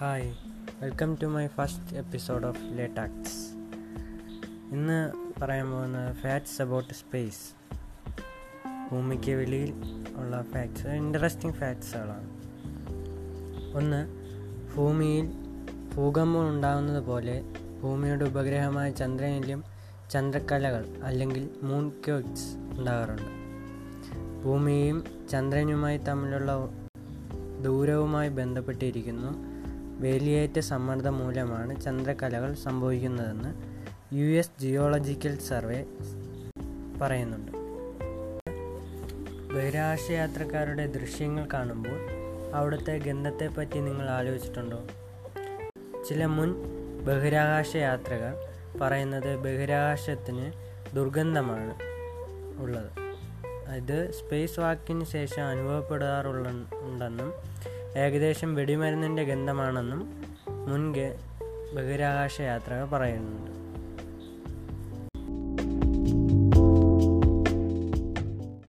Hi. Welcome to my first episode of latex ഇന്ന് പറയാൻ പോകുന്നത് ഫാക്ട്സ് അബൌട്ട് സ്പേസ്. ഭൂമിക്ക് വെളിയിൽ ഉള്ള ഫാക്ട്സ് ഇൻട്രസ്റ്റിംഗ് ഫാക്ട്സുകളാണ്. ഒന്ന് ഭൂമിയിൽ ഭൂകമ്പം ഉണ്ടാകുന്നത് പോലെ ഭൂമിയുടെ ഉപഗ്രഹമായ ചന്ദ്രനിലും ചന്ദ്രക്കലകൾ അല്ലെങ്കിൽ മൂൺ ക്യോക്സ് ഉണ്ടാകാറുണ്ട്. ഭൂമിയും ചന്ദ്രനുമായി തമ്മിലുള്ള ദൂരവുമായി ബന്ധപ്പെട്ടിരിക്കുന്നു. വേലിയേറ്റ സമ്മർദ്ദം മൂലമാണ് ചന്ദ്രക്കലകൾ സംഭവിക്കുന്നതെന്ന് യു എസ് ജിയോളജിക്കൽ സർവേ പറയുന്നുണ്ട്. ബഹിരാകാശ യാത്രക്കാരുടെ ദൃശ്യങ്ങൾ കാണുമ്പോൾ അവിടുത്തെ ഗന്ധത്തെപ്പറ്റി നിങ്ങൾ ആലോചിച്ചിട്ടുണ്ടോ? ചില മുൻ ബഹിരാകാശ യാത്രകർ പറയുന്നത് ബഹിരാകാശത്തിന് ദുർഗന്ധമാണ് ഉള്ളത്. ഇത് സ്പേസ് വാക്കിന് ശേഷം അനുഭവപ്പെടാറുള്ള ഉണ്ടെന്നും ഏകദേശം വെടിമരുന്നിന്റെ ഗന്ധമാണെന്നും മുൻ ബഹിരാകാശ യാത്രകൾ പറയുന്നുണ്ട്.